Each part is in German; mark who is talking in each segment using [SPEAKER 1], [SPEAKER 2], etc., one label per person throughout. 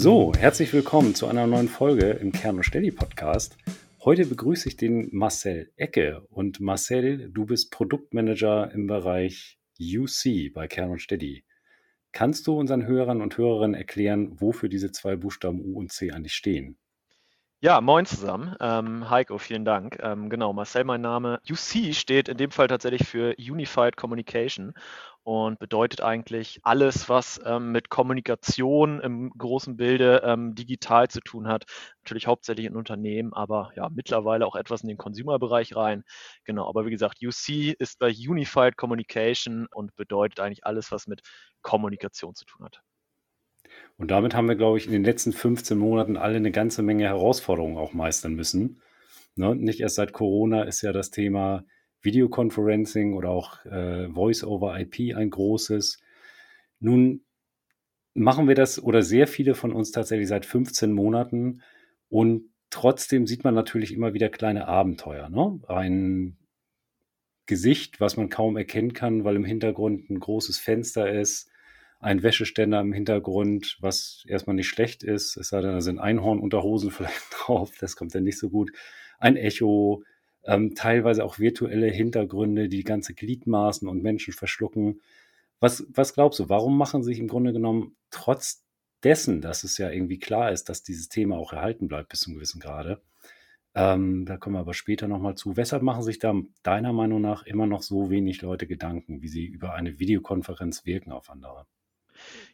[SPEAKER 1] So, herzlich willkommen zu einer neuen Folge im Kern und Steady Podcast. Heute begrüße ich den Marcel Ecke und Marcel, du bist Produktmanager im Bereich UC bei Kern und Steady. Kannst du unseren Hörern und Hörerinnen erklären, wofür diese zwei Buchstaben U und C eigentlich stehen?
[SPEAKER 2] Ja, moin zusammen. Ähm, Heiko, vielen Dank. Ähm, genau, Marcel, mein Name. UC steht in dem Fall tatsächlich für Unified Communication und bedeutet eigentlich alles, was ähm, mit Kommunikation im großen Bilde ähm, digital zu tun hat. Natürlich hauptsächlich in Unternehmen, aber ja, mittlerweile auch etwas in den Consumer-Bereich rein. Genau, aber wie gesagt, UC ist bei Unified Communication und bedeutet eigentlich alles, was mit Kommunikation zu tun hat.
[SPEAKER 1] Und damit haben wir, glaube ich, in den letzten 15 Monaten alle eine ganze Menge Herausforderungen auch meistern müssen. Ne? Nicht erst seit Corona ist ja das Thema Videoconferencing oder auch äh, Voice over IP ein großes. Nun machen wir das oder sehr viele von uns tatsächlich seit 15 Monaten und trotzdem sieht man natürlich immer wieder kleine Abenteuer. Ne? Ein Gesicht, was man kaum erkennen kann, weil im Hintergrund ein großes Fenster ist, ein Wäscheständer im Hintergrund, was erstmal nicht schlecht ist, es sei denn, da sind Einhornunterhosen vielleicht drauf, das kommt dann nicht so gut. Ein Echo, ähm, teilweise auch virtuelle Hintergründe, die ganze Gliedmaßen und Menschen verschlucken. Was, was glaubst du, warum machen sich im Grunde genommen trotz dessen, dass es ja irgendwie klar ist, dass dieses Thema auch erhalten bleibt bis zum gewissen Grade, ähm, da kommen wir aber später nochmal zu. Weshalb machen sich da deiner Meinung nach immer noch so wenig Leute Gedanken, wie sie über eine Videokonferenz wirken auf andere?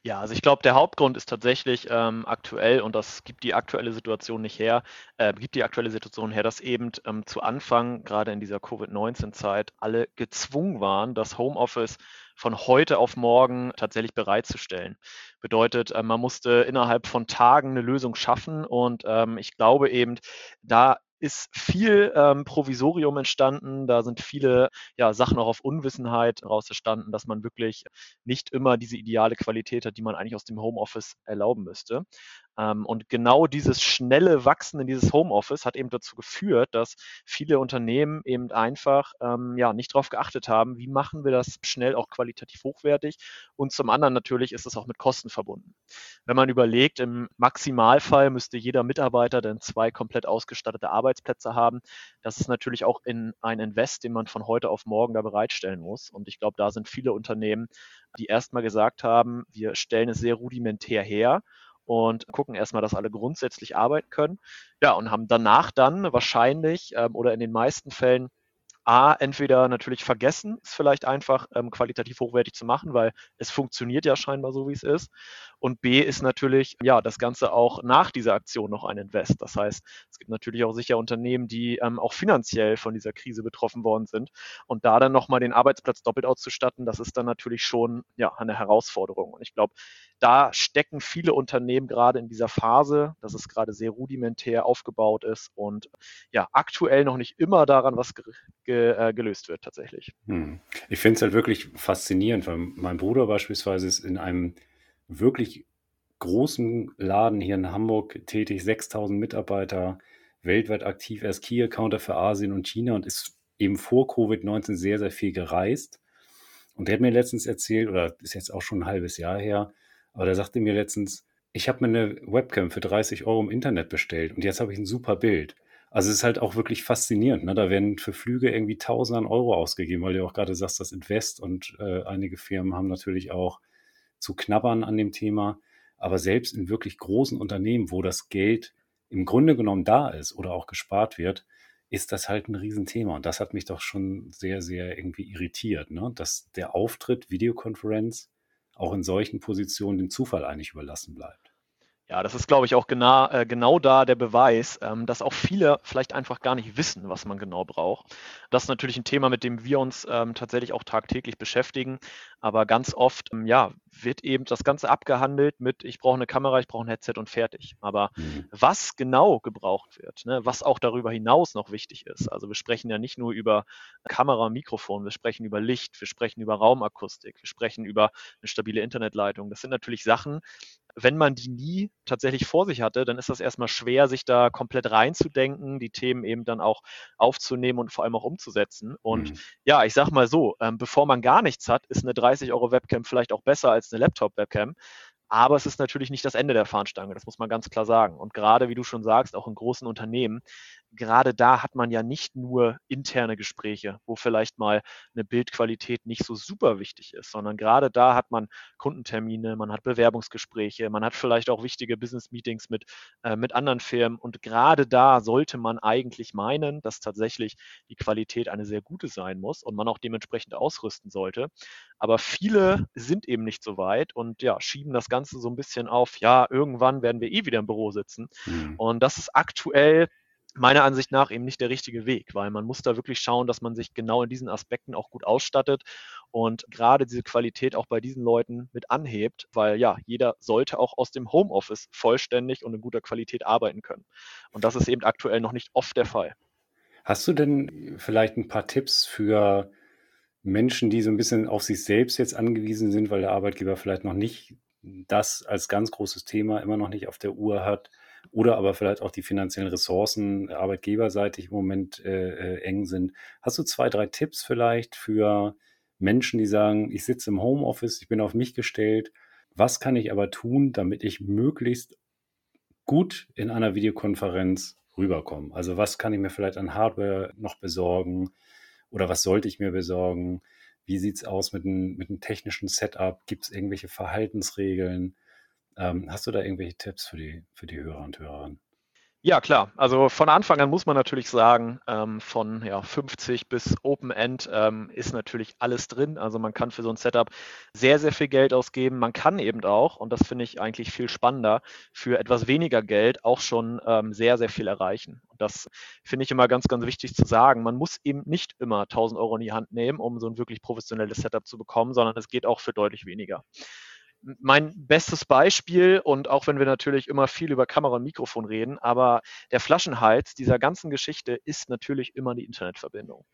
[SPEAKER 2] Ja, also ich glaube, der Hauptgrund ist tatsächlich ähm, aktuell, und das gibt die aktuelle Situation nicht her, äh, gibt die aktuelle Situation her, dass eben ähm, zu Anfang, gerade in dieser Covid-19-Zeit, alle gezwungen waren, das Homeoffice von heute auf morgen tatsächlich bereitzustellen. Bedeutet, äh, man musste innerhalb von Tagen eine Lösung schaffen und ähm, ich glaube eben, da ist viel ähm, Provisorium entstanden. Da sind viele ja, Sachen auch auf Unwissenheit raus entstanden, dass man wirklich nicht immer diese ideale Qualität hat, die man eigentlich aus dem Homeoffice erlauben müsste. Ähm, und genau dieses schnelle Wachsen in dieses Homeoffice hat eben dazu geführt, dass viele Unternehmen eben einfach ähm, ja, nicht darauf geachtet haben, wie machen wir das schnell auch qualitativ hochwertig. Und zum anderen natürlich ist es auch mit Kosten verbunden. Wenn man überlegt, im Maximalfall müsste jeder Mitarbeiter dann zwei komplett ausgestattete Arbeitsplätze haben. Das ist natürlich auch in ein Invest, den man von heute auf morgen da bereitstellen muss. Und ich glaube, da sind viele Unternehmen, die erstmal gesagt haben, wir stellen es sehr rudimentär her und gucken erstmal, dass alle grundsätzlich arbeiten können. Ja, und haben danach dann wahrscheinlich ähm, oder in den meisten Fällen A, entweder natürlich vergessen, es vielleicht einfach ähm, qualitativ hochwertig zu machen, weil es funktioniert ja scheinbar so, wie es ist. Und B ist natürlich, ja, das Ganze auch nach dieser Aktion noch ein Invest. Das heißt, es gibt natürlich auch sicher Unternehmen, die ähm, auch finanziell von dieser Krise betroffen worden sind. Und da dann nochmal den Arbeitsplatz doppelt auszustatten, das ist dann natürlich schon, ja, eine Herausforderung. Und ich glaube, da stecken viele Unternehmen gerade in dieser Phase, dass es gerade sehr rudimentär aufgebaut ist und ja, aktuell noch nicht immer daran was ge ge äh, gelöst wird tatsächlich. Hm.
[SPEAKER 1] Ich finde es halt wirklich faszinierend, weil mein Bruder beispielsweise ist in einem wirklich großen Laden hier in Hamburg tätig, 6000 Mitarbeiter, weltweit aktiv, er ist Key-Accounter für Asien und China und ist eben vor Covid-19 sehr, sehr viel gereist. Und der hat mir letztens erzählt, oder ist jetzt auch schon ein halbes Jahr her, aber der sagte mir letztens, ich habe mir eine Webcam für 30 Euro im Internet bestellt und jetzt habe ich ein super Bild. Also es ist halt auch wirklich faszinierend. Ne? Da werden für Flüge irgendwie Tausende Euro ausgegeben, weil du auch gerade sagst, das Invest und äh, einige Firmen haben natürlich auch zu knabbern an dem Thema. Aber selbst in wirklich großen Unternehmen, wo das Geld im Grunde genommen da ist oder auch gespart wird, ist das halt ein Riesenthema. Und das hat mich doch schon sehr, sehr irgendwie irritiert, ne? dass der Auftritt Videokonferenz auch in solchen Positionen dem Zufall eigentlich überlassen bleibt.
[SPEAKER 2] Ja, das ist, glaube ich, auch genau, äh, genau da der Beweis, ähm, dass auch viele vielleicht einfach gar nicht wissen, was man genau braucht. Das ist natürlich ein Thema, mit dem wir uns ähm, tatsächlich auch tagtäglich beschäftigen. Aber ganz oft, ähm, ja, wird eben das Ganze abgehandelt mit, ich brauche eine Kamera, ich brauche ein Headset und fertig. Aber mhm. was genau gebraucht wird, ne, was auch darüber hinaus noch wichtig ist. Also wir sprechen ja nicht nur über Kamera und Mikrofon, wir sprechen über Licht, wir sprechen über Raumakustik, wir sprechen über eine stabile Internetleitung. Das sind natürlich Sachen, wenn man die nie tatsächlich vor sich hatte, dann ist das erstmal schwer, sich da komplett reinzudenken, die Themen eben dann auch aufzunehmen und vor allem auch umzusetzen. Und mhm. ja, ich sag mal so, ähm, bevor man gar nichts hat, ist eine 30 Euro Webcam vielleicht auch besser als eine Laptop-Webcam. Aber es ist natürlich nicht das Ende der Fahnenstange, das muss man ganz klar sagen. Und gerade, wie du schon sagst, auch in großen Unternehmen, gerade da hat man ja nicht nur interne Gespräche, wo vielleicht mal eine Bildqualität nicht so super wichtig ist, sondern gerade da hat man Kundentermine, man hat Bewerbungsgespräche, man hat vielleicht auch wichtige Business-Meetings mit, äh, mit anderen Firmen. Und gerade da sollte man eigentlich meinen, dass tatsächlich die Qualität eine sehr gute sein muss und man auch dementsprechend ausrüsten sollte. Aber viele sind eben nicht so weit und ja, schieben das Ganze so ein bisschen auf, ja, irgendwann werden wir eh wieder im Büro sitzen. Mhm. Und das ist aktuell meiner Ansicht nach eben nicht der richtige Weg, weil man muss da wirklich schauen, dass man sich genau in diesen Aspekten auch gut ausstattet und gerade diese Qualität auch bei diesen Leuten mit anhebt, weil ja, jeder sollte auch aus dem Homeoffice vollständig und in guter Qualität arbeiten können. Und das ist eben aktuell noch nicht oft der Fall.
[SPEAKER 1] Hast du denn vielleicht ein paar Tipps für Menschen, die so ein bisschen auf sich selbst jetzt angewiesen sind, weil der Arbeitgeber vielleicht noch nicht das als ganz großes Thema immer noch nicht auf der Uhr hat? oder aber vielleicht auch die finanziellen Ressourcen arbeitgeberseitig im Moment äh, äh, eng sind. Hast du zwei, drei Tipps vielleicht für Menschen, die sagen, ich sitze im Homeoffice, ich bin auf mich gestellt, was kann ich aber tun, damit ich möglichst gut in einer Videokonferenz rüberkomme? Also was kann ich mir vielleicht an Hardware noch besorgen oder was sollte ich mir besorgen? Wie sieht es aus mit einem, mit einem technischen Setup? Gibt es irgendwelche Verhaltensregeln? Ähm, hast du da irgendwelche Tipps für die, für die Hörer und Hörerinnen?
[SPEAKER 2] Ja, klar. Also von Anfang an muss man natürlich sagen, ähm, von ja, 50 bis Open End ähm, ist natürlich alles drin. Also man kann für so ein Setup sehr, sehr viel Geld ausgeben. Man kann eben auch, und das finde ich eigentlich viel spannender, für etwas weniger Geld auch schon ähm, sehr, sehr viel erreichen. Und das finde ich immer ganz, ganz wichtig zu sagen. Man muss eben nicht immer 1000 Euro in die Hand nehmen, um so ein wirklich professionelles Setup zu bekommen, sondern es geht auch für deutlich weniger mein bestes Beispiel und auch wenn wir natürlich immer viel über Kamera und Mikrofon reden, aber der Flaschenhals dieser ganzen Geschichte ist natürlich immer die Internetverbindung.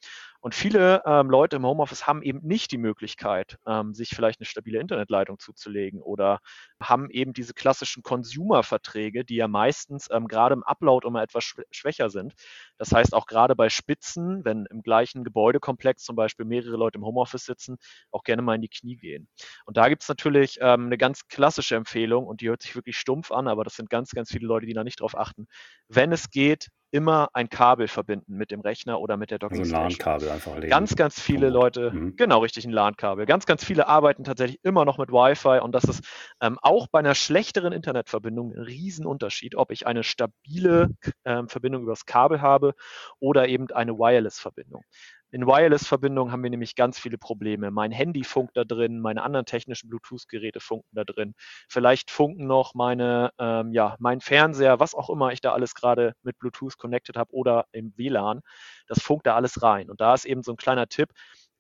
[SPEAKER 2] Und viele ähm, Leute im Homeoffice haben eben nicht die Möglichkeit, ähm, sich vielleicht eine stabile Internetleitung zuzulegen oder haben eben diese klassischen Consumer-Verträge, die ja meistens ähm, gerade im Upload immer etwas schwächer sind. Das heißt auch gerade bei Spitzen, wenn im gleichen Gebäudekomplex zum Beispiel mehrere Leute im Homeoffice sitzen, auch gerne mal in die Knie gehen. Und da gibt es natürlich ähm, eine ganz klassische Empfehlung und die hört sich wirklich stumpf an, aber das sind ganz, ganz viele Leute, die da nicht drauf achten. Wenn es geht, immer ein Kabel verbinden mit dem Rechner oder mit der Docking
[SPEAKER 1] Also ein LAN-Kabel einfach legen.
[SPEAKER 2] Ganz, ganz viele Leute, mhm. genau richtig, ein LAN-Kabel. Ganz, ganz viele arbeiten tatsächlich immer noch mit Wi-Fi und das ist ähm, auch bei einer schlechteren Internetverbindung ein Riesenunterschied, ob ich eine stabile ähm, Verbindung übers Kabel habe oder eben eine Wireless-Verbindung. In Wireless-Verbindungen haben wir nämlich ganz viele Probleme. Mein Handy funkt da drin, meine anderen technischen Bluetooth-Geräte funken da drin. Vielleicht funken noch meine, ähm, ja, mein Fernseher, was auch immer ich da alles gerade mit Bluetooth connected habe oder im WLAN. Das funkt da alles rein. Und da ist eben so ein kleiner Tipp,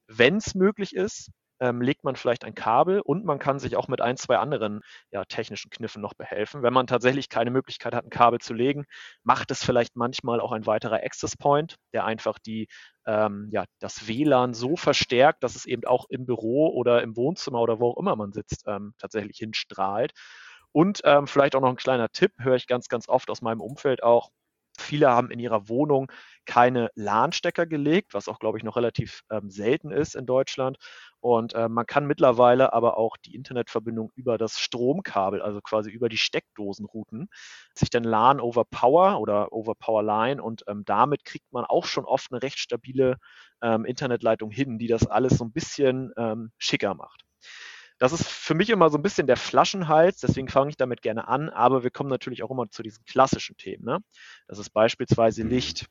[SPEAKER 2] wenn es möglich ist, ähm, legt man vielleicht ein Kabel und man kann sich auch mit ein, zwei anderen ja, technischen Kniffen noch behelfen. Wenn man tatsächlich keine Möglichkeit hat, ein Kabel zu legen, macht es vielleicht manchmal auch ein weiterer Access Point, der einfach die, ähm, ja, das WLAN so verstärkt, dass es eben auch im Büro oder im Wohnzimmer oder wo auch immer man sitzt, ähm, tatsächlich hinstrahlt. Und ähm, vielleicht auch noch ein kleiner Tipp, höre ich ganz, ganz oft aus meinem Umfeld auch. Viele haben in ihrer Wohnung keine LAN-Stecker gelegt, was auch, glaube ich, noch relativ ähm, selten ist in Deutschland. Und äh, man kann mittlerweile aber auch die Internetverbindung über das Stromkabel, also quasi über die Steckdosen routen, sich dann LAN over Power oder over Power Line und ähm, damit kriegt man auch schon oft eine recht stabile ähm, Internetleitung hin, die das alles so ein bisschen ähm, schicker macht. Das ist für mich immer so ein bisschen der Flaschenhals, deswegen fange ich damit gerne an, aber wir kommen natürlich auch immer zu diesen klassischen Themen. Ne? Das ist beispielsweise Licht,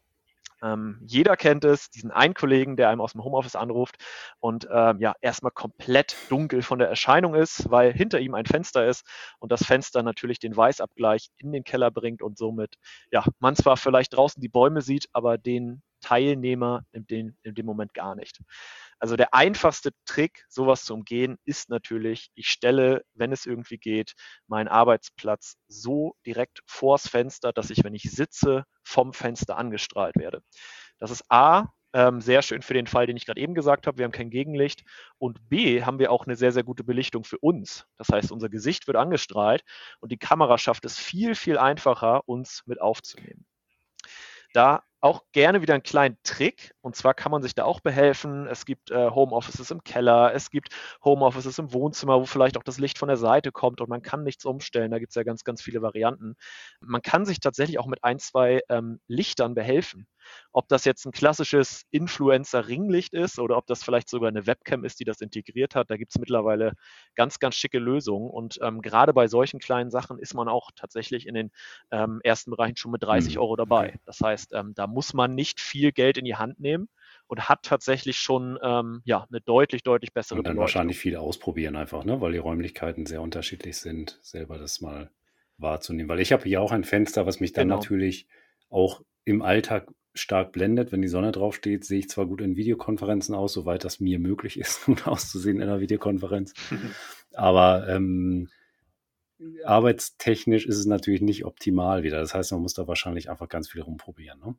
[SPEAKER 2] ähm, jeder kennt es, diesen einen Kollegen, der einem aus dem Homeoffice anruft und ähm, ja erstmal komplett dunkel von der Erscheinung ist, weil hinter ihm ein Fenster ist und das Fenster natürlich den Weißabgleich in den Keller bringt und somit ja man zwar vielleicht draußen die Bäume sieht, aber den Teilnehmer in, den, in dem Moment gar nicht. Also der einfachste Trick, sowas zu umgehen, ist natürlich, ich stelle, wenn es irgendwie geht, meinen Arbeitsplatz so direkt vors Fenster, dass ich, wenn ich sitze, vom Fenster angestrahlt werde. Das ist A, ähm, sehr schön für den Fall, den ich gerade eben gesagt habe. Wir haben kein Gegenlicht. Und B, haben wir auch eine sehr, sehr gute Belichtung für uns. Das heißt, unser Gesicht wird angestrahlt und die Kamera schafft es viel, viel einfacher, uns mit aufzunehmen. Da auch gerne wieder einen kleinen Trick. Und zwar kann man sich da auch behelfen. Es gibt äh, Homeoffices im Keller, es gibt Homeoffices im Wohnzimmer, wo vielleicht auch das Licht von der Seite kommt und man kann nichts umstellen. Da gibt es ja ganz, ganz viele Varianten. Man kann sich tatsächlich auch mit ein, zwei ähm, Lichtern behelfen. Ob das jetzt ein klassisches Influencer-Ringlicht ist oder ob das vielleicht sogar eine Webcam ist, die das integriert hat, da gibt es mittlerweile ganz, ganz schicke Lösungen. Und ähm, gerade bei solchen kleinen Sachen ist man auch tatsächlich in den ähm, ersten Bereichen schon mit 30 mhm. Euro dabei. Das heißt, ähm, da muss man nicht viel Geld in die Hand nehmen und hat tatsächlich schon ähm, ja, eine deutlich, deutlich bessere
[SPEAKER 1] Und dann wahrscheinlich viel ausprobieren einfach, ne? weil die Räumlichkeiten sehr unterschiedlich sind, selber das mal wahrzunehmen. Weil ich habe hier auch ein Fenster, was mich dann genau. natürlich auch im Alltag stark blendet. Wenn die Sonne drauf steht, sehe ich zwar gut in Videokonferenzen aus, soweit das mir möglich ist, gut auszusehen in einer Videokonferenz. Aber ähm, arbeitstechnisch ist es natürlich nicht optimal wieder. Das heißt, man muss da wahrscheinlich einfach ganz viel rumprobieren. Ne?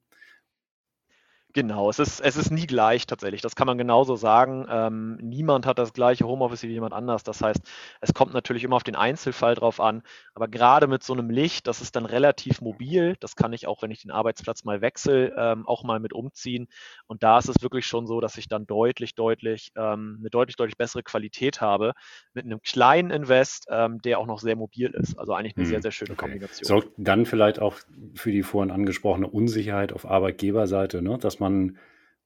[SPEAKER 2] Genau, es ist, es ist nie gleich tatsächlich. Das kann man genauso sagen. Ähm, niemand hat das gleiche Homeoffice wie jemand anders. Das heißt, es kommt natürlich immer auf den Einzelfall drauf an. Aber gerade mit so einem Licht, das ist dann relativ mobil. Das kann ich auch, wenn ich den Arbeitsplatz mal wechsle, ähm, auch mal mit umziehen. Und da ist es wirklich schon so, dass ich dann deutlich, deutlich, ähm, eine deutlich, deutlich bessere Qualität habe mit einem kleinen Invest, ähm, der auch noch sehr mobil ist. Also eigentlich eine hm, sehr, sehr schöne okay. Kombination.
[SPEAKER 1] Sorgt dann vielleicht auch für die vorhin angesprochene Unsicherheit auf Arbeitgeberseite, ne? dass man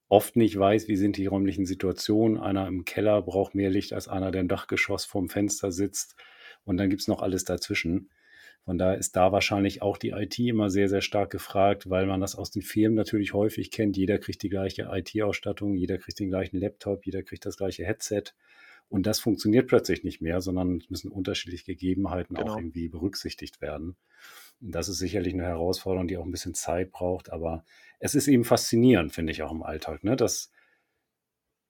[SPEAKER 1] oft nicht weiß, wie sind die räumlichen Situationen. Einer im Keller braucht mehr Licht als einer, der im Dachgeschoss vorm Fenster sitzt. Und dann gibt es noch alles dazwischen. Von daher ist da wahrscheinlich auch die IT immer sehr, sehr stark gefragt, weil man das aus den Firmen natürlich häufig kennt. Jeder kriegt die gleiche IT-Ausstattung, jeder kriegt den gleichen Laptop, jeder kriegt das gleiche Headset. Und das funktioniert plötzlich nicht mehr, sondern es müssen unterschiedliche Gegebenheiten genau. auch irgendwie berücksichtigt werden. Und das ist sicherlich eine Herausforderung, die auch ein bisschen Zeit braucht, aber es ist eben faszinierend, finde ich auch im Alltag, ne? dass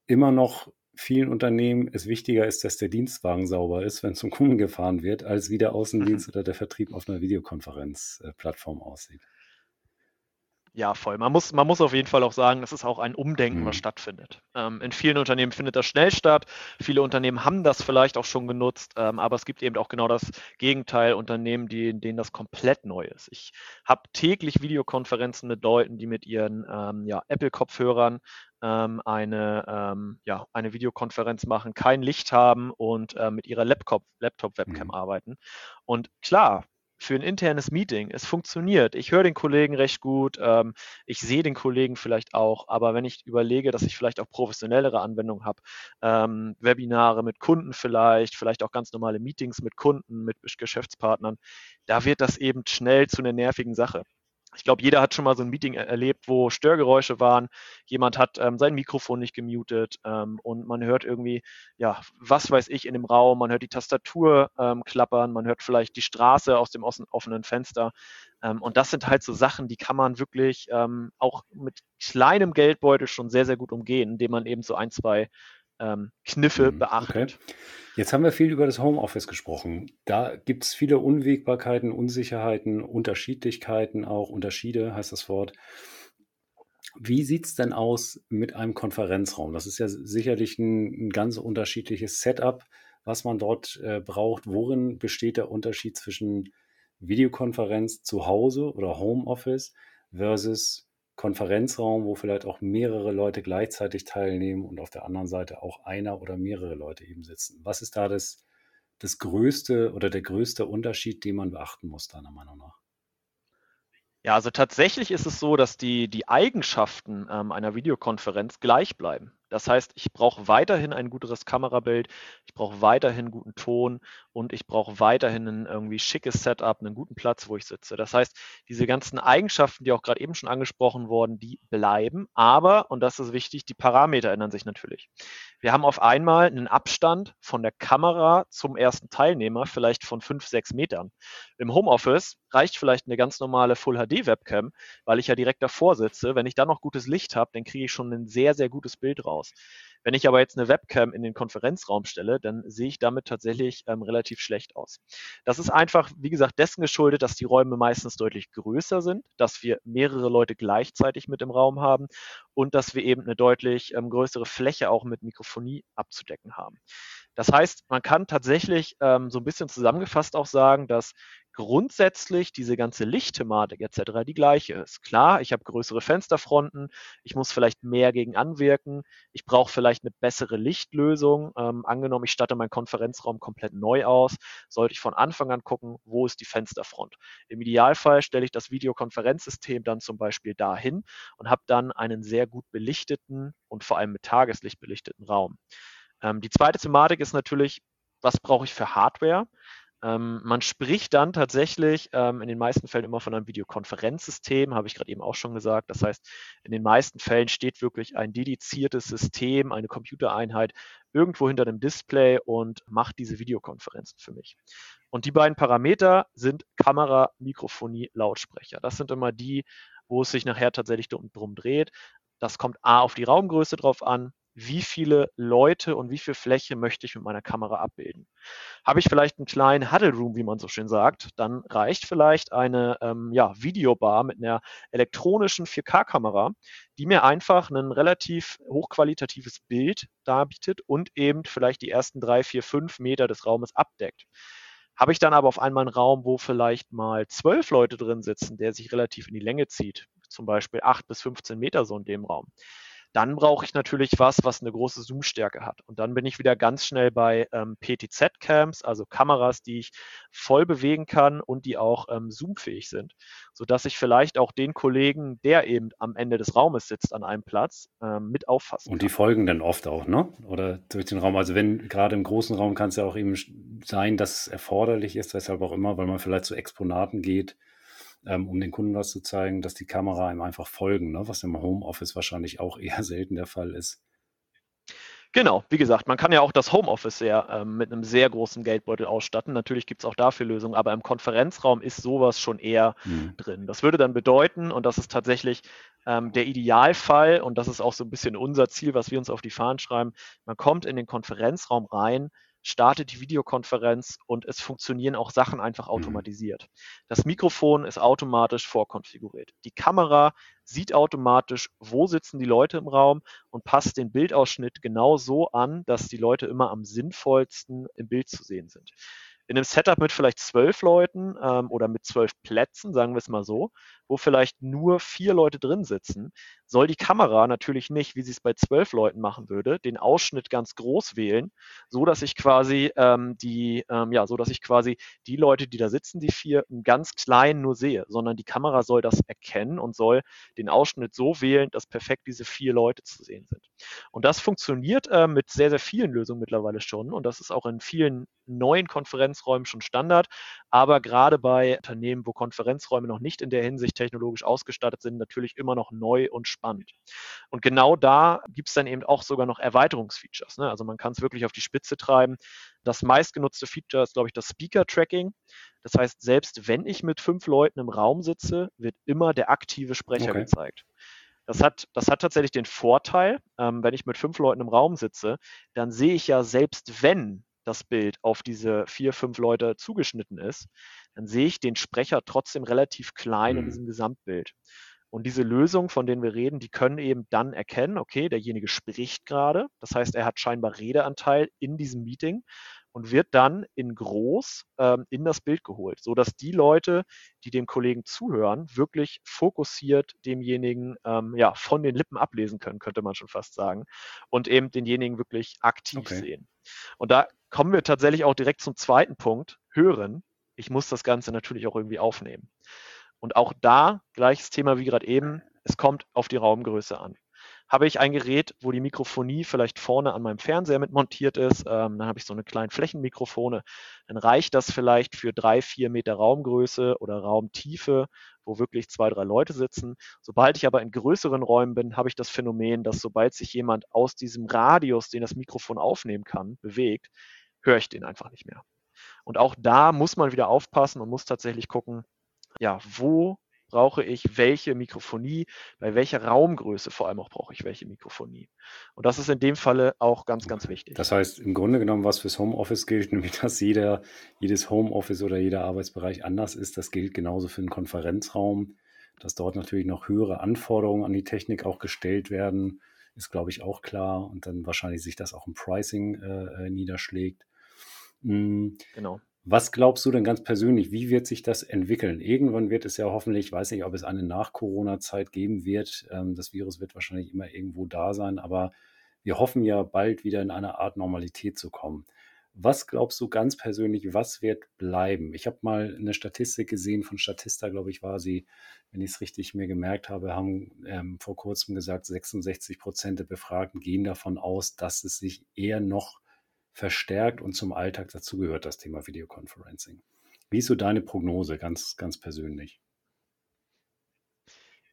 [SPEAKER 1] immer noch vielen Unternehmen es wichtiger ist, dass der Dienstwagen sauber ist, wenn zum Kunden gefahren wird, als wie der Außendienst oder der Vertrieb auf einer Videokonferenzplattform aussieht.
[SPEAKER 2] Ja, voll. Man muss, man muss auf jeden Fall auch sagen, das ist auch ein Umdenken, mhm. was stattfindet. Ähm, in vielen Unternehmen findet das schnell statt. Viele Unternehmen haben das vielleicht auch schon genutzt, ähm, aber es gibt eben auch genau das Gegenteil, Unternehmen, die, denen das komplett neu ist. Ich habe täglich Videokonferenzen mit Leuten, die mit ihren ähm, ja, Apple-Kopfhörern ähm, eine, ähm, ja, eine Videokonferenz machen, kein Licht haben und äh, mit ihrer Laptop-Webcam Laptop mhm. arbeiten. Und klar, für ein internes Meeting. Es funktioniert. Ich höre den Kollegen recht gut. Ähm, ich sehe den Kollegen vielleicht auch. Aber wenn ich überlege, dass ich vielleicht auch professionellere Anwendungen habe, ähm, Webinare mit Kunden vielleicht, vielleicht auch ganz normale Meetings mit Kunden, mit Geschäftspartnern, da wird das eben schnell zu einer nervigen Sache ich glaube, jeder hat schon mal so ein Meeting erlebt, wo Störgeräusche waren. Jemand hat ähm, sein Mikrofon nicht gemutet ähm, und man hört irgendwie, ja, was weiß ich in dem Raum. Man hört die Tastatur ähm, klappern, man hört vielleicht die Straße aus dem offenen Fenster. Ähm, und das sind halt so Sachen, die kann man wirklich ähm, auch mit kleinem Geldbeutel schon sehr, sehr gut umgehen, indem man eben so ein, zwei ähm, Kniffe mhm, beachtet.
[SPEAKER 1] Okay. Jetzt haben wir viel über das Homeoffice gesprochen. Da gibt es viele Unwägbarkeiten, Unsicherheiten, Unterschiedlichkeiten auch, Unterschiede heißt das Wort. Wie sieht es denn aus mit einem Konferenzraum? Das ist ja sicherlich ein, ein ganz unterschiedliches Setup, was man dort äh, braucht. Worin besteht der Unterschied zwischen Videokonferenz zu Hause oder Homeoffice versus Konferenzraum, wo vielleicht auch mehrere Leute gleichzeitig teilnehmen und auf der anderen Seite auch einer oder mehrere Leute eben sitzen. Was ist da das, das größte oder der größte Unterschied, den man beachten muss, deiner Meinung nach?
[SPEAKER 2] Ja, also tatsächlich ist es so, dass die, die Eigenschaften ähm, einer Videokonferenz gleich bleiben. Das heißt, ich brauche weiterhin ein gutes Kamerabild, ich brauche weiterhin guten Ton und ich brauche weiterhin ein irgendwie schickes Setup, einen guten Platz, wo ich sitze. Das heißt, diese ganzen Eigenschaften, die auch gerade eben schon angesprochen wurden, die bleiben, aber, und das ist wichtig, die Parameter ändern sich natürlich. Wir haben auf einmal einen Abstand von der Kamera zum ersten Teilnehmer, vielleicht von fünf, sechs Metern. Im Homeoffice reicht vielleicht eine ganz normale Full HD Webcam, weil ich ja direkt davor sitze. Wenn ich dann noch gutes Licht habe, dann kriege ich schon ein sehr, sehr gutes Bild raus aus. Wenn ich aber jetzt eine Webcam in den Konferenzraum stelle, dann sehe ich damit tatsächlich ähm, relativ schlecht aus. Das ist einfach, wie gesagt, dessen geschuldet, dass die Räume meistens deutlich größer sind, dass wir mehrere Leute gleichzeitig mit im Raum haben und dass wir eben eine deutlich ähm, größere Fläche auch mit Mikrofonie abzudecken haben. Das heißt, man kann tatsächlich ähm, so ein bisschen zusammengefasst auch sagen, dass grundsätzlich diese ganze Lichtthematik etc. die gleiche ist. Klar, ich habe größere Fensterfronten, ich muss vielleicht mehr gegen anwirken, ich brauche vielleicht eine bessere Lichtlösung. Ähm, angenommen, ich statte meinen Konferenzraum komplett neu aus, sollte ich von Anfang an gucken, wo ist die Fensterfront. Im Idealfall stelle ich das Videokonferenzsystem dann zum Beispiel dahin und habe dann einen sehr gut belichteten und vor allem mit Tageslicht belichteten Raum. Ähm, die zweite Thematik ist natürlich, was brauche ich für Hardware? Ähm, man spricht dann tatsächlich ähm, in den meisten Fällen immer von einem Videokonferenzsystem, habe ich gerade eben auch schon gesagt. Das heißt, in den meisten Fällen steht wirklich ein dediziertes System, eine Computereinheit irgendwo hinter dem Display und macht diese Videokonferenzen für mich. Und die beiden Parameter sind Kamera, Mikrofonie, Lautsprecher. Das sind immer die, wo es sich nachher tatsächlich drum dreht. Das kommt A auf die Raumgröße drauf an, wie viele Leute und wie viel Fläche möchte ich mit meiner Kamera abbilden. Habe ich vielleicht einen kleinen Huddle Room, wie man so schön sagt, dann reicht vielleicht eine ähm, ja, Videobar mit einer elektronischen 4K-Kamera, die mir einfach ein relativ hochqualitatives Bild darbietet und eben vielleicht die ersten drei, vier, fünf Meter des Raumes abdeckt. Habe ich dann aber auf einmal einen Raum, wo vielleicht mal zwölf Leute drin sitzen, der sich relativ in die Länge zieht, zum Beispiel acht bis 15 Meter so in dem Raum, dann brauche ich natürlich was, was eine große Zoom-Stärke hat. Und dann bin ich wieder ganz schnell bei ähm, PTZ-Cams, also Kameras, die ich voll bewegen kann und die auch ähm, zoomfähig sind, sodass ich vielleicht auch den Kollegen, der eben am Ende des Raumes sitzt an einem Platz, ähm, mit auffassen
[SPEAKER 1] Und die folgen dann oft auch, ne? Oder durch den Raum. Also wenn gerade im großen Raum kann es ja auch eben sein, dass es erforderlich ist, weshalb auch immer, weil man vielleicht zu Exponaten geht, ähm, um den Kunden was zu zeigen, dass die Kamera ihm einfach folgen, ne? was im Homeoffice wahrscheinlich auch eher selten der Fall ist.
[SPEAKER 2] Genau, wie gesagt, man kann ja auch das Homeoffice sehr, ähm, mit einem sehr großen Geldbeutel ausstatten. Natürlich gibt es auch dafür Lösungen, aber im Konferenzraum ist sowas schon eher mhm. drin. Das würde dann bedeuten, und das ist tatsächlich ähm, der Idealfall, und das ist auch so ein bisschen unser Ziel, was wir uns auf die Fahnen schreiben, man kommt in den Konferenzraum rein, startet die Videokonferenz und es funktionieren auch Sachen einfach mhm. automatisiert. Das Mikrofon ist automatisch vorkonfiguriert. Die Kamera sieht automatisch, wo sitzen die Leute im Raum und passt den Bildausschnitt genau so an, dass die Leute immer am sinnvollsten im Bild zu sehen sind in einem Setup mit vielleicht zwölf Leuten ähm, oder mit zwölf Plätzen, sagen wir es mal so, wo vielleicht nur vier Leute drin sitzen, soll die Kamera natürlich nicht, wie sie es bei zwölf Leuten machen würde, den Ausschnitt ganz groß wählen, so dass ich quasi ähm, die, ähm, ja, so dass ich quasi die Leute, die da sitzen, die vier, ganz klein nur sehe, sondern die Kamera soll das erkennen und soll den Ausschnitt so wählen, dass perfekt diese vier Leute zu sehen sind. Und das funktioniert äh, mit sehr, sehr vielen Lösungen mittlerweile schon und das ist auch in vielen neuen Konferenzräumen schon Standard, aber gerade bei Unternehmen, wo Konferenzräume noch nicht in der Hinsicht technologisch ausgestattet sind, natürlich immer noch neu und spannend. Und genau da gibt es dann eben auch sogar noch Erweiterungsfeatures. Ne? Also man kann es wirklich auf die Spitze treiben. Das meistgenutzte Feature ist, glaube ich, das Speaker-Tracking. Das heißt, selbst wenn ich mit fünf Leuten im Raum sitze, wird immer der aktive Sprecher okay. gezeigt. Das hat, das hat tatsächlich den Vorteil, ähm, wenn ich mit fünf Leuten im Raum sitze, dann sehe ich ja selbst, wenn das Bild auf diese vier, fünf Leute zugeschnitten ist, dann sehe ich den Sprecher trotzdem relativ klein mhm. in diesem Gesamtbild. Und diese Lösungen, von denen wir reden, die können eben dann erkennen, okay, derjenige spricht gerade. Das heißt, er hat scheinbar Redeanteil in diesem Meeting und wird dann in groß ähm, in das Bild geholt, sodass die Leute, die dem Kollegen zuhören, wirklich fokussiert demjenigen ähm, ja, von den Lippen ablesen können, könnte man schon fast sagen, und eben denjenigen wirklich aktiv okay. sehen. Und da kommen wir tatsächlich auch direkt zum zweiten Punkt, hören. Ich muss das Ganze natürlich auch irgendwie aufnehmen. Und auch da, gleiches Thema wie gerade eben, es kommt auf die Raumgröße an habe ich ein Gerät, wo die Mikrofonie vielleicht vorne an meinem Fernseher mit montiert ist. Ähm, dann habe ich so eine kleine Flächenmikrofone. Dann reicht das vielleicht für drei, vier Meter Raumgröße oder Raumtiefe, wo wirklich zwei, drei Leute sitzen. Sobald ich aber in größeren Räumen bin, habe ich das Phänomen, dass sobald sich jemand aus diesem Radius, den das Mikrofon aufnehmen kann, bewegt, höre ich den einfach nicht mehr. Und auch da muss man wieder aufpassen und muss tatsächlich gucken, ja, wo brauche ich welche Mikrofonie, bei welcher Raumgröße vor allem auch brauche ich welche Mikrofonie. Und das ist in dem Falle auch ganz, ganz wichtig.
[SPEAKER 1] Das heißt, im Grunde genommen, was fürs Homeoffice gilt, nämlich dass jeder, jedes Homeoffice oder jeder Arbeitsbereich anders ist, das gilt genauso für den Konferenzraum, dass dort natürlich noch höhere Anforderungen an die Technik auch gestellt werden, ist, glaube ich, auch klar. Und dann wahrscheinlich sich das auch im Pricing äh, äh niederschlägt.
[SPEAKER 2] Mhm. Genau.
[SPEAKER 1] Was glaubst du denn ganz persönlich, wie wird sich das entwickeln? Irgendwann wird es ja hoffentlich, ich weiß nicht, ob es eine Nach-Corona-Zeit geben wird. Ähm, das Virus wird wahrscheinlich immer irgendwo da sein, aber wir hoffen ja bald wieder in eine Art Normalität zu kommen. Was glaubst du ganz persönlich, was wird bleiben? Ich habe mal eine Statistik gesehen von Statista, glaube ich, war sie, wenn ich es richtig mir gemerkt habe, haben ähm, vor kurzem gesagt, 66 Prozent der Befragten gehen davon aus, dass es sich eher noch verstärkt und zum Alltag dazugehört, das Thema Videoconferencing. Wie ist so deine Prognose ganz, ganz persönlich?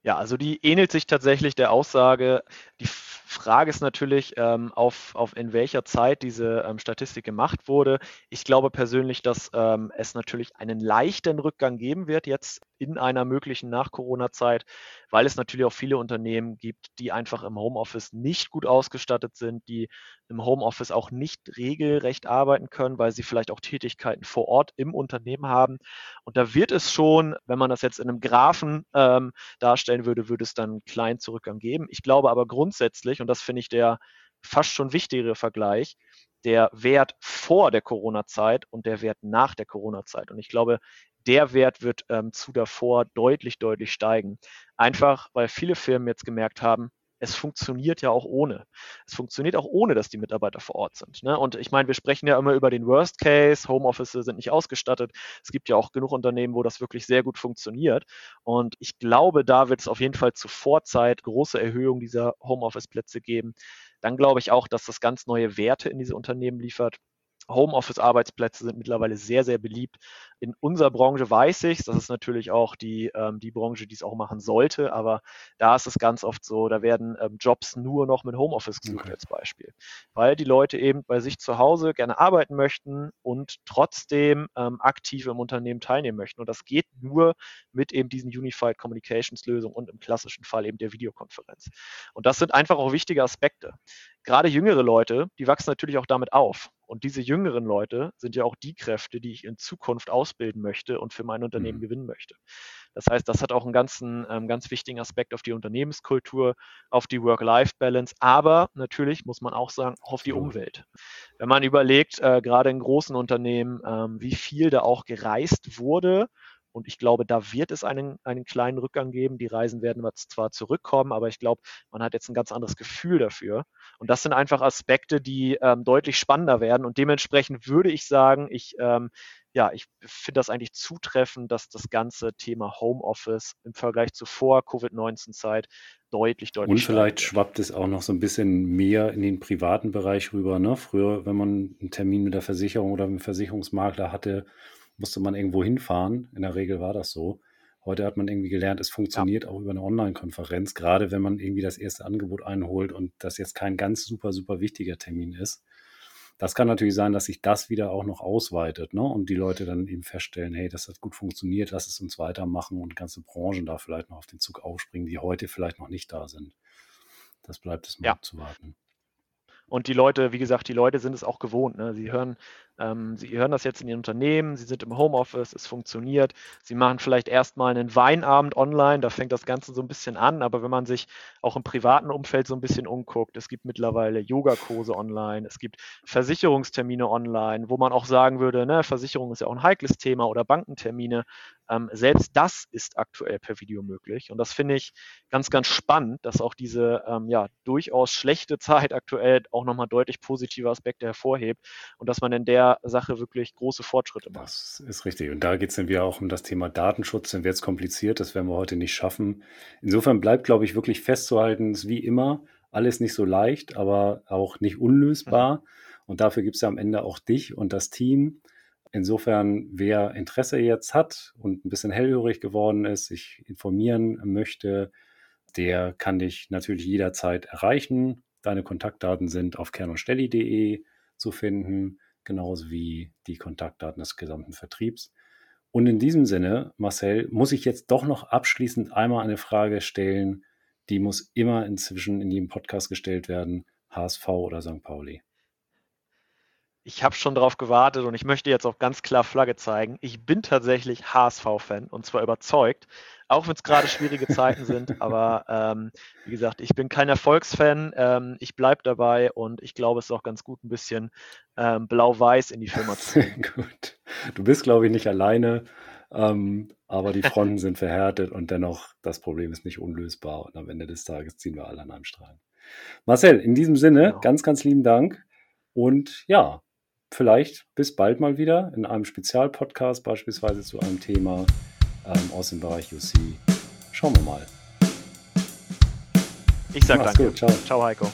[SPEAKER 2] Ja, also die ähnelt sich tatsächlich der Aussage. Die Frage ist natürlich, ähm, auf, auf in welcher Zeit diese ähm, Statistik gemacht wurde. Ich glaube persönlich, dass ähm, es natürlich einen leichten Rückgang geben wird jetzt in einer möglichen Nach-Corona-Zeit, weil es natürlich auch viele Unternehmen gibt, die einfach im Homeoffice nicht gut ausgestattet sind, die im Homeoffice auch nicht regelrecht arbeiten können, weil sie vielleicht auch Tätigkeiten vor Ort im Unternehmen haben. Und da wird es schon, wenn man das jetzt in einem Graphen ähm, darstellen würde, würde es dann einen kleinen Zurückgang geben. Ich glaube aber grundsätzlich, und das finde ich der fast schon wichtigere Vergleich, der Wert vor der Corona-Zeit und der Wert nach der Corona-Zeit. Und ich glaube, der Wert wird ähm, zu davor deutlich, deutlich steigen. Einfach, weil viele Firmen jetzt gemerkt haben, es funktioniert ja auch ohne. Es funktioniert auch ohne, dass die Mitarbeiter vor Ort sind. Ne? Und ich meine, wir sprechen ja immer über den Worst Case, Homeoffice sind nicht ausgestattet. Es gibt ja auch genug Unternehmen, wo das wirklich sehr gut funktioniert. Und ich glaube, da wird es auf jeden Fall zu Vorzeit große Erhöhung dieser Homeoffice-Plätze geben. Dann glaube ich auch, dass das ganz neue Werte in diese Unternehmen liefert. Homeoffice-Arbeitsplätze sind mittlerweile sehr, sehr beliebt. In unserer Branche weiß ich das ist natürlich auch die, ähm, die Branche, die es auch machen sollte, aber da ist es ganz oft so, da werden ähm, Jobs nur noch mit Homeoffice gesucht okay. als Beispiel, weil die Leute eben bei sich zu Hause gerne arbeiten möchten und trotzdem ähm, aktiv im Unternehmen teilnehmen möchten. Und das geht nur mit eben diesen Unified Communications Lösungen und im klassischen Fall eben der Videokonferenz. Und das sind einfach auch wichtige Aspekte. Gerade jüngere Leute, die wachsen natürlich auch damit auf. Und diese jüngeren Leute sind ja auch die Kräfte, die ich in Zukunft ausbilden möchte und für mein Unternehmen mhm. gewinnen möchte. Das heißt, das hat auch einen ganzen, ähm, ganz wichtigen Aspekt auf die Unternehmenskultur, auf die Work-Life-Balance, aber natürlich muss man auch sagen, auch auf die Umwelt. Wenn man überlegt, äh, gerade in großen Unternehmen, ähm, wie viel da auch gereist wurde, und ich glaube, da wird es einen, einen kleinen Rückgang geben. Die Reisen werden zwar zurückkommen, aber ich glaube, man hat jetzt ein ganz anderes Gefühl dafür. Und das sind einfach Aspekte, die ähm, deutlich spannender werden. Und dementsprechend würde ich sagen, ich, ähm, ja, ich finde das eigentlich zutreffend, dass das ganze Thema Homeoffice im Vergleich zu vor Covid-19-Zeit deutlich, deutlich.
[SPEAKER 1] Und vielleicht wird. schwappt es auch noch so ein bisschen mehr in den privaten Bereich rüber. Ne? Früher, wenn man einen Termin mit der Versicherung oder mit dem Versicherungsmakler hatte, musste man irgendwo hinfahren. In der Regel war das so. Heute hat man irgendwie gelernt, es funktioniert ja. auch über eine Online-Konferenz, gerade wenn man irgendwie das erste Angebot einholt und das jetzt kein ganz super, super wichtiger Termin ist. Das kann natürlich sein, dass sich das wieder auch noch ausweitet ne? und die Leute dann eben feststellen, hey, das hat gut funktioniert, lass es uns weitermachen und ganze Branchen da vielleicht noch auf den Zug aufspringen, die heute vielleicht noch nicht da sind. Das bleibt es mal ja. zu warten.
[SPEAKER 2] Und die Leute, wie gesagt, die Leute sind es auch gewohnt. Ne? Sie hören ähm, Sie hören das jetzt in Ihren Unternehmen, Sie sind im Homeoffice, es funktioniert. Sie machen vielleicht erstmal einen Weinabend online, da fängt das Ganze so ein bisschen an, aber wenn man sich auch im privaten Umfeld so ein bisschen umguckt, es gibt mittlerweile Yogakurse online, es gibt Versicherungstermine online, wo man auch sagen würde, ne, Versicherung ist ja auch ein heikles Thema oder Bankentermine. Ähm, selbst das ist aktuell per Video möglich. Und das finde ich ganz, ganz spannend, dass auch diese ähm, ja, durchaus schlechte Zeit aktuell auch nochmal deutlich positive Aspekte hervorhebt und dass man in der Sache wirklich große Fortschritte
[SPEAKER 1] macht. Das ist richtig. Und da geht es dann wieder auch um das Thema Datenschutz. Dann wird es kompliziert. Das werden wir heute nicht schaffen. Insofern bleibt, glaube ich, wirklich festzuhalten, es ist wie immer alles nicht so leicht, aber auch nicht unlösbar. Mhm. Und dafür gibt es ja am Ende auch dich und das Team. Insofern, wer Interesse jetzt hat und ein bisschen hellhörig geworden ist, sich informieren möchte, der kann dich natürlich jederzeit erreichen. Deine Kontaktdaten sind auf kernundstelli.de zu finden genauso wie die Kontaktdaten des gesamten Vertriebs. Und in diesem Sinne, Marcel, muss ich jetzt doch noch abschließend einmal eine Frage stellen, die muss immer inzwischen in jedem Podcast gestellt werden, HSV oder St. Pauli?
[SPEAKER 2] Ich habe schon darauf gewartet und ich möchte jetzt auch ganz klar Flagge zeigen. Ich bin tatsächlich HSV-Fan und zwar überzeugt, auch wenn es gerade schwierige Zeiten sind. Aber ähm, wie gesagt, ich bin kein Erfolgsfan. Ähm, ich bleibe dabei und ich glaube, es ist auch ganz gut, ein bisschen ähm, blau-weiß in die Firma zu
[SPEAKER 1] ziehen. gut. Du bist, glaube ich, nicht alleine. Ähm, aber die Fronten sind verhärtet und dennoch, das Problem ist nicht unlösbar. Und am Ende des Tages ziehen wir alle an einem Strang. Marcel, in diesem Sinne, genau. ganz, ganz lieben Dank. Und ja, vielleicht bis bald mal wieder in einem Spezialpodcast, beispielsweise zu einem Thema ähm, aus dem Bereich UC. Schauen wir mal.
[SPEAKER 2] Ich sag Mach's danke. Gut, ciao. ciao, Heiko.